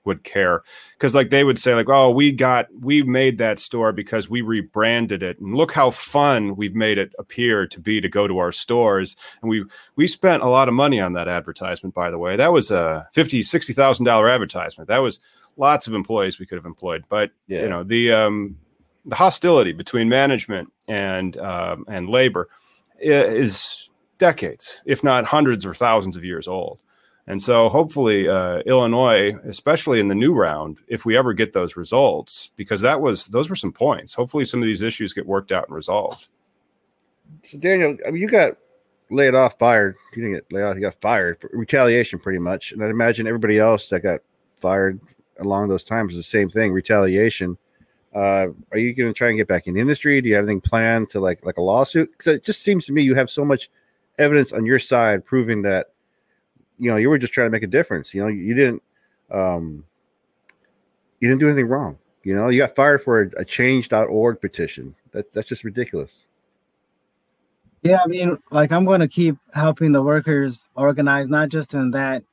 would care because like they would say like oh we got we made that store because we rebranded it and look how fun we've made it appear to be to go to our stores and we we spent a lot of money on that advertisement by the way that was a 50 60 thousand dollar advertisement that was lots of employees we could have employed. But yeah. you know, the um, the hostility between management and um, and labor is decades, if not hundreds or thousands of years old. And so, hopefully, uh, Illinois, especially in the new round, if we ever get those results, because that was those were some points. Hopefully, some of these issues get worked out and resolved. So, Daniel, I mean, you got laid off, fired. You didn't get laid off; you got fired for retaliation, pretty much. And I imagine everybody else that got fired along those times is the same thing, retaliation. Uh, are you going to try and get back in the industry? Do you have anything planned to like like a lawsuit? Because it just seems to me you have so much evidence on your side proving that you know you were just trying to make a difference. You know, you didn't um, you didn't do anything wrong. You know, you got fired for a, a change.org petition. That, that's just ridiculous. Yeah, I mean, like I'm going to keep helping the workers organize, not just in that,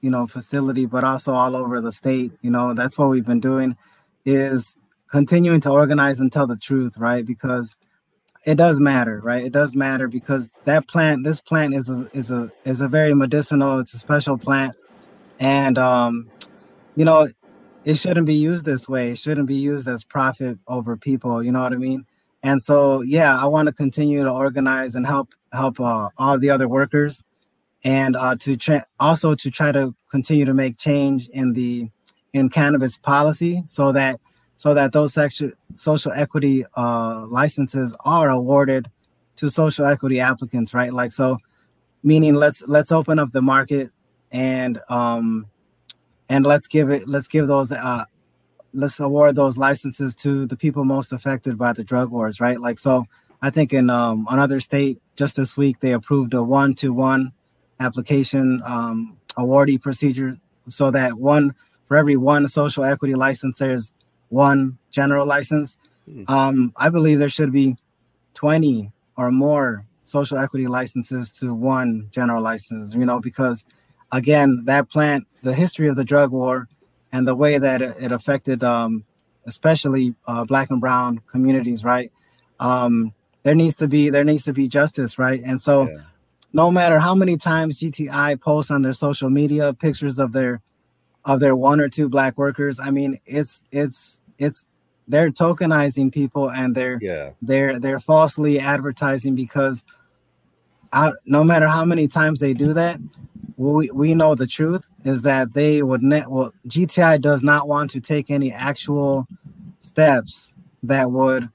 you know, facility, but also all over the state. You know, that's what we've been doing is continuing to organize and tell the truth, right? Because it does matter, right? It does matter because that plant, this plant is a is a is a very medicinal. It's a special plant, and um, you know, it shouldn't be used this way. It shouldn't be used as profit over people. You know what I mean? And so, yeah, I want to continue to organize and help help uh, all the other workers, and uh, to tra- also to try to continue to make change in the in cannabis policy so that so that those social equity uh, licenses are awarded to social equity applicants, right? Like so, meaning let's let's open up the market and um and let's give it let's give those uh let's award those licenses to the people most affected by the drug wars, right? Like so, I think in um, another state just this week they approved a one-to-one application um, awardee procedure, so that one for every one social equity license, there's one general license. Mm-hmm. Um, I believe there should be 20 or more social equity licenses to one general license. You know, because again, that plant, the history of the drug war and the way that it, affected, um, especially uh, black and brown communities, right? Um, there needs to be there needs to be justice, right? And so, yeah. no matter how many times GTI posts on their social media pictures of their of their one or two black workers, I mean, it's it's it's they're tokenizing people and they're yeah. they're they're falsely advertising because I, no matter how many times they do that, we, we know the truth is that they would net well GTI does not want to take any actual steps that would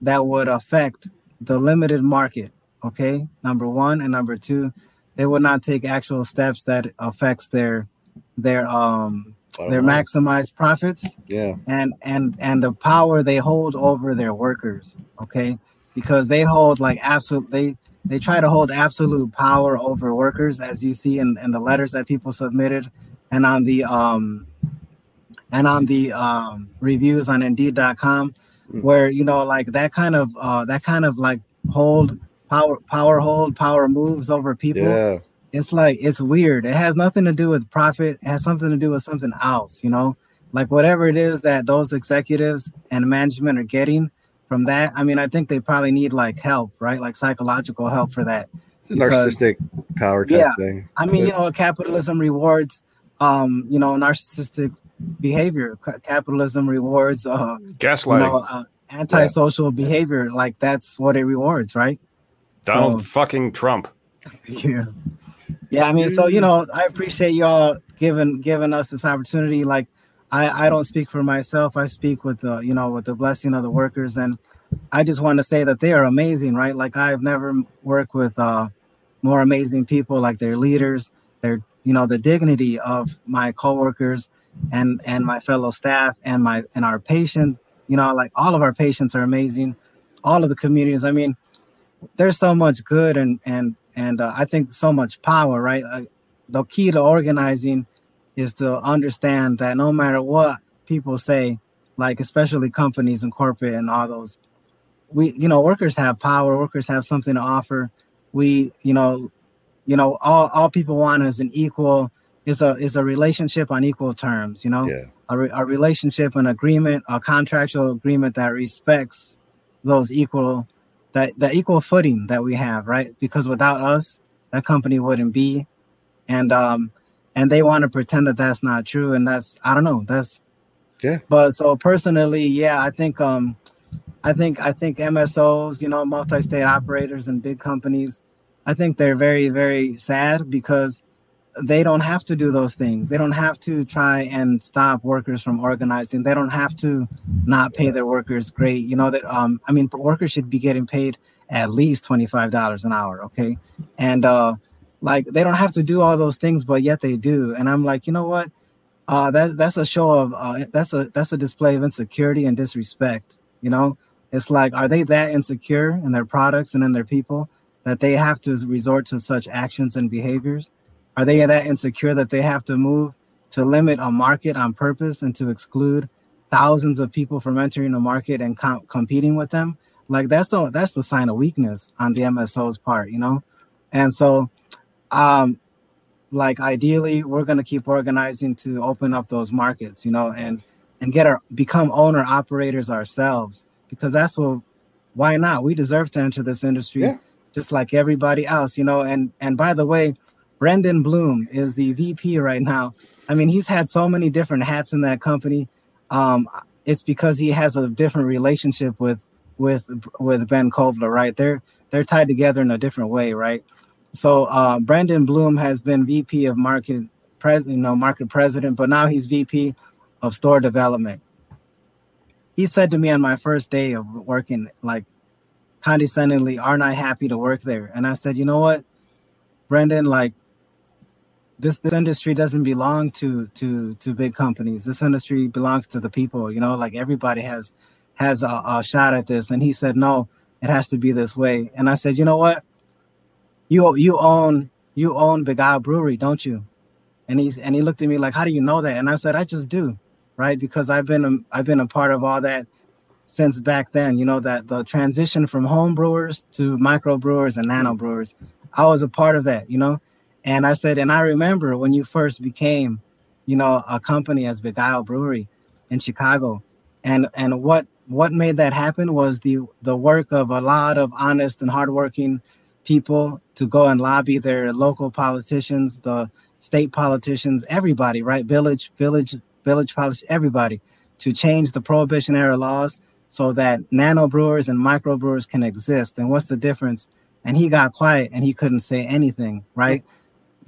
that would affect the limited market. Okay, number one. And number two, they would not take actual steps that affects their their um their know. maximized profits. Yeah, and and and the power they hold over their workers. Okay, because they hold like absolute they they try to hold absolute power over workers, as you see in, in the letters that people submitted, and on the um, and on the um, reviews on Indeed.com, mm. where you know like that kind of uh, that kind of like hold power power hold power moves over people. Yeah. It's like it's weird. It has nothing to do with profit. It has something to do with something else. You know, like whatever it is that those executives and management are getting from that. I mean, I think they probably need like help, right? Like psychological help for that. It's a because, narcissistic power yeah, thing. I mean, you know, capitalism rewards, um, you know, narcissistic behavior. Capitalism rewards, uh, gaslighting, you know, uh, antisocial yeah. behavior. Like that's what it rewards, right? Donald so, fucking Trump. (laughs) Yeah. Yeah, I mean, so you know, I appreciate y'all giving giving us this opportunity. Like, I, I don't speak for myself. I speak with the, you know, with the blessing of the workers. And I just want to say that they are amazing, right? Like I've never worked with uh, more amazing people like their leaders, their, you know, the dignity of my coworkers and, and my fellow staff and my, and our patient, you know, like all of our patients are amazing. All of the communities. I mean, there's so much good and, and, and uh, I think so much power, right? Uh, the key to organizing is to understand that no matter what people say, like especially companies and corporate and all those, we you know workers have power. Workers have something to offer. We you know, you know all all people want is an equal is a is a relationship on equal terms. You know, yeah. a, re, a relationship, an agreement, a contractual agreement that respects those equal that the equal footing that we have, right? Because without us, that company wouldn't be. And um, and they want to pretend that that's not true and that's i don't know that's Yeah. But so personally, yeah, I think um I think I think MSOs, you know, multi-state operators and big companies, I think they're very very sad because they don't have to do those things. They don't have to try and stop workers from organizing. They don't have to not pay their workers great. You know that um I mean workers should be getting paid at least $25 an hour, okay? And uh like they don't have to do all those things but yet they do. And I'm like, "You know what? Uh that that's a show of uh that's a that's a display of insecurity and disrespect, you know? It's like are they that insecure in their products and in their people that they have to resort to such actions and behaviors? Are they that insecure that they have to move to limit a market on purpose and to exclude thousands of people from entering the market and com- competing with them? Like that's the that's the sign of weakness on the MSO's part, you know. And so, um, like ideally, we're gonna keep organizing to open up those markets, you know, and and get our become owner operators ourselves because that's what. Why not? We deserve to enter this industry Yeah. just like everybody else, you know. And and by the way, Brendan Bloom is the VP right now. I mean, he's had so many different hats in that company. Um, it's because he has a different relationship with with with Ben Kovler, right? They're they're tied together in a different way, right? So uh, Brendan Bloom has been VP of market president, you know, market president, but now he's VP of store development. He said to me on my first day of working, like condescendingly, "Aren't I happy to work there?" And I said, "You know what, Brendan? Like this, this industry doesn't belong to to to big companies. This industry belongs to the people. You know, like everybody has has a, a shot at this." And he said, "No, it has to be this way." And I said, "You know what? You you own you own Begyle Brewery, don't you?" And he's and he looked at me like, "How do you know that?" And I said, "I just do, right? Because I've been a, I've been a part of all that." since back then, you know, that the transition from home brewers to micro brewers and nano brewers, I was a part of that, you know. And I said, and I remember when you first became, you know, a company as Begyle Brewery in Chicago. And and what what made that happen was the the work of a lot of honest and hardworking people to go and lobby their local politicians, the state politicians, everybody, right? Village, village, village everybody, to change the prohibition era laws so that nano brewers and micro brewers can exist. And what's the difference? And he got quiet and he couldn't say anything, right?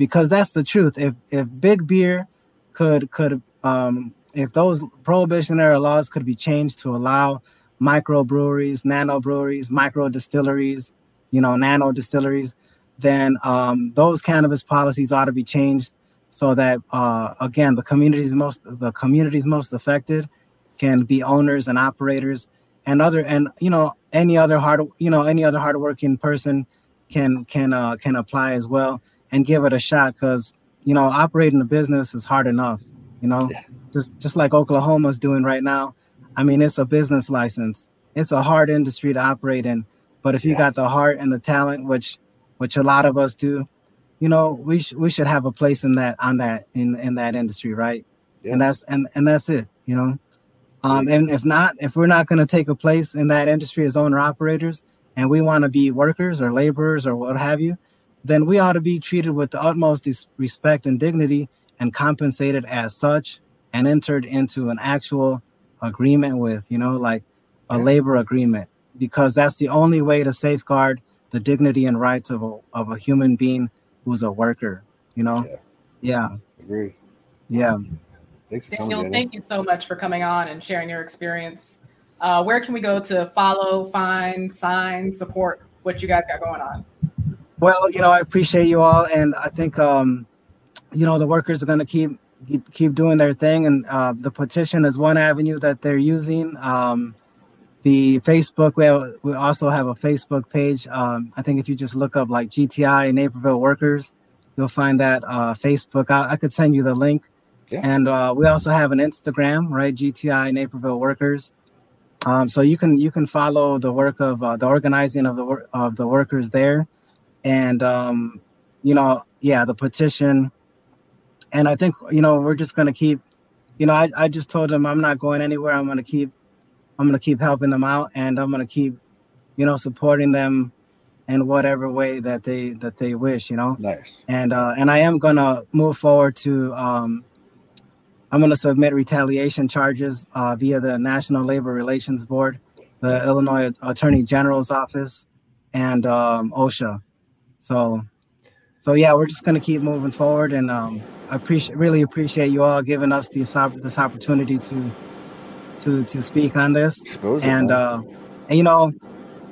Because that's the truth. If if big beer could could um if those prohibition era laws could be changed to allow micro breweries, nano breweries, micro distilleries, you know, nano distilleries, then um, those cannabis policies ought to be changed so that uh, again the communities most the communities most affected can be owners and operators and other and you know any other hard you know any other hardworking person can can uh, can apply as well and give it a shot because you know operating a business is hard enough you know Yeah. just just like oklahoma's doing right now i mean it's a business license it's a hard industry to operate in but if you Yeah. got the heart and the talent which which a lot of us do you know we sh- we should have a place in that on that in in that industry right Yeah. and that's and and that's it you know um and if not if we're not going to take a place in that industry as owner operators and we want to be workers or laborers or what have you then we ought to be treated with the utmost dis- respect and dignity and compensated as such and entered into an actual agreement with you know like a Yeah. labor agreement because that's the only way to safeguard the dignity and rights of a, of a human being who's a worker you know Yeah. yeah Agreed. yeah Thanks for coming, Daniel, Daniel. thank you so much for coming on and sharing your experience. Uh, where can we go to follow, find, sign, support what you guys got going on? Well, you know, I appreciate you all, and I think um, you know the workers are going to keep keep- doing their thing, and uh, the petition is one avenue that they're using. Um, the Facebook, we have, we also have a Facebook page. Um, I think if you just look up like GTI Naperville Workers, you'll find that uh, Facebook. I, I could send you the link, Yeah. and uh, we also have an Instagram, right? GTI Naperville Workers. Um, so you can you can follow the work of uh, the organizing of the wor- of the workers there and um, you know, yeah, the petition. And I think you know we're just gonna keep, you know, I, I just told them I'm not going anywhere. I'm gonna keep, I'm gonna keep helping them out, and I'm gonna keep, you know, supporting them in whatever way that they that they wish, you know. Nice. And uh, and I am gonna move forward to um, I'm going to submit retaliation charges uh, via the National Labor Relations Board, the Illinois Attorney General's office, and um, OSHA. So, so yeah, we're just going to keep moving forward, and um, I appreciate really appreciate you all giving us this this opportunity to to to speak on this. and uh, and you know,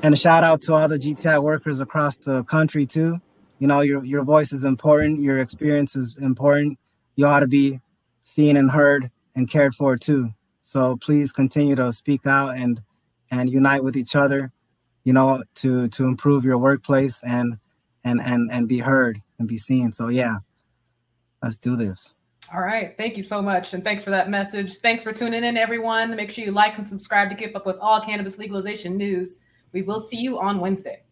and a shout out to all the GTI workers across the country too. You know, your your voice is important, your experience is important. You ought to be seen and heard and cared for too. So please continue to speak out and and unite with each other, you know, to to improve your workplace and and and and be heard and be seen. So yeah, let's do this. All right. Thank you so much. And thanks for that message. Thanks for tuning in, everyone. Make sure you like and subscribe to keep up with all cannabis legalization news. We will see you on Wednesday.